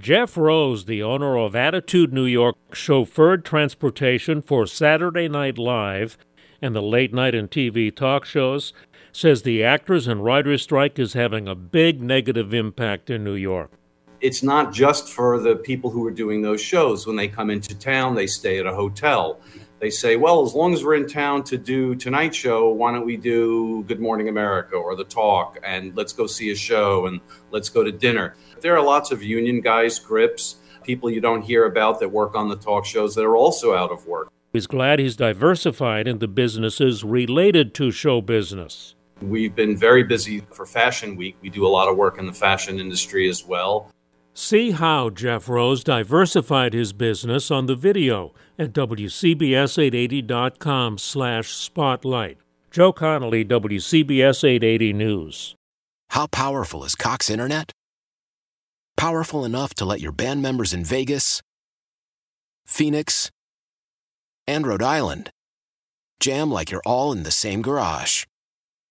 Jeff Rose, the owner of Attitude New York, chauffeured transportation for Saturday Night Live and the late night and TV talk shows, says the actors and writers strike is having a big negative impact in New York. It's not just for the people who are doing those shows. When they come into town, they stay at a hotel. They say, well, as long as we're in town to do Tonight Show, why don't we do Good Morning America or The Talk and let's go see a show and let's go to dinner. There are lots of union guys, grips, people you don't hear about that work on the talk shows that are also out of work. He's glad he's diversified into businesses related to show business. We've been very busy for Fashion Week. We do a lot of work in the fashion industry as well. See how Jeff Rose diversified his business on the video at WCBS880.com slash spotlight. Joe Connolly, WCBS 880 News. How powerful is Cox Internet? Powerful enough to let your band members in Vegas, Phoenix, and Rhode Island jam like you're all in the same garage.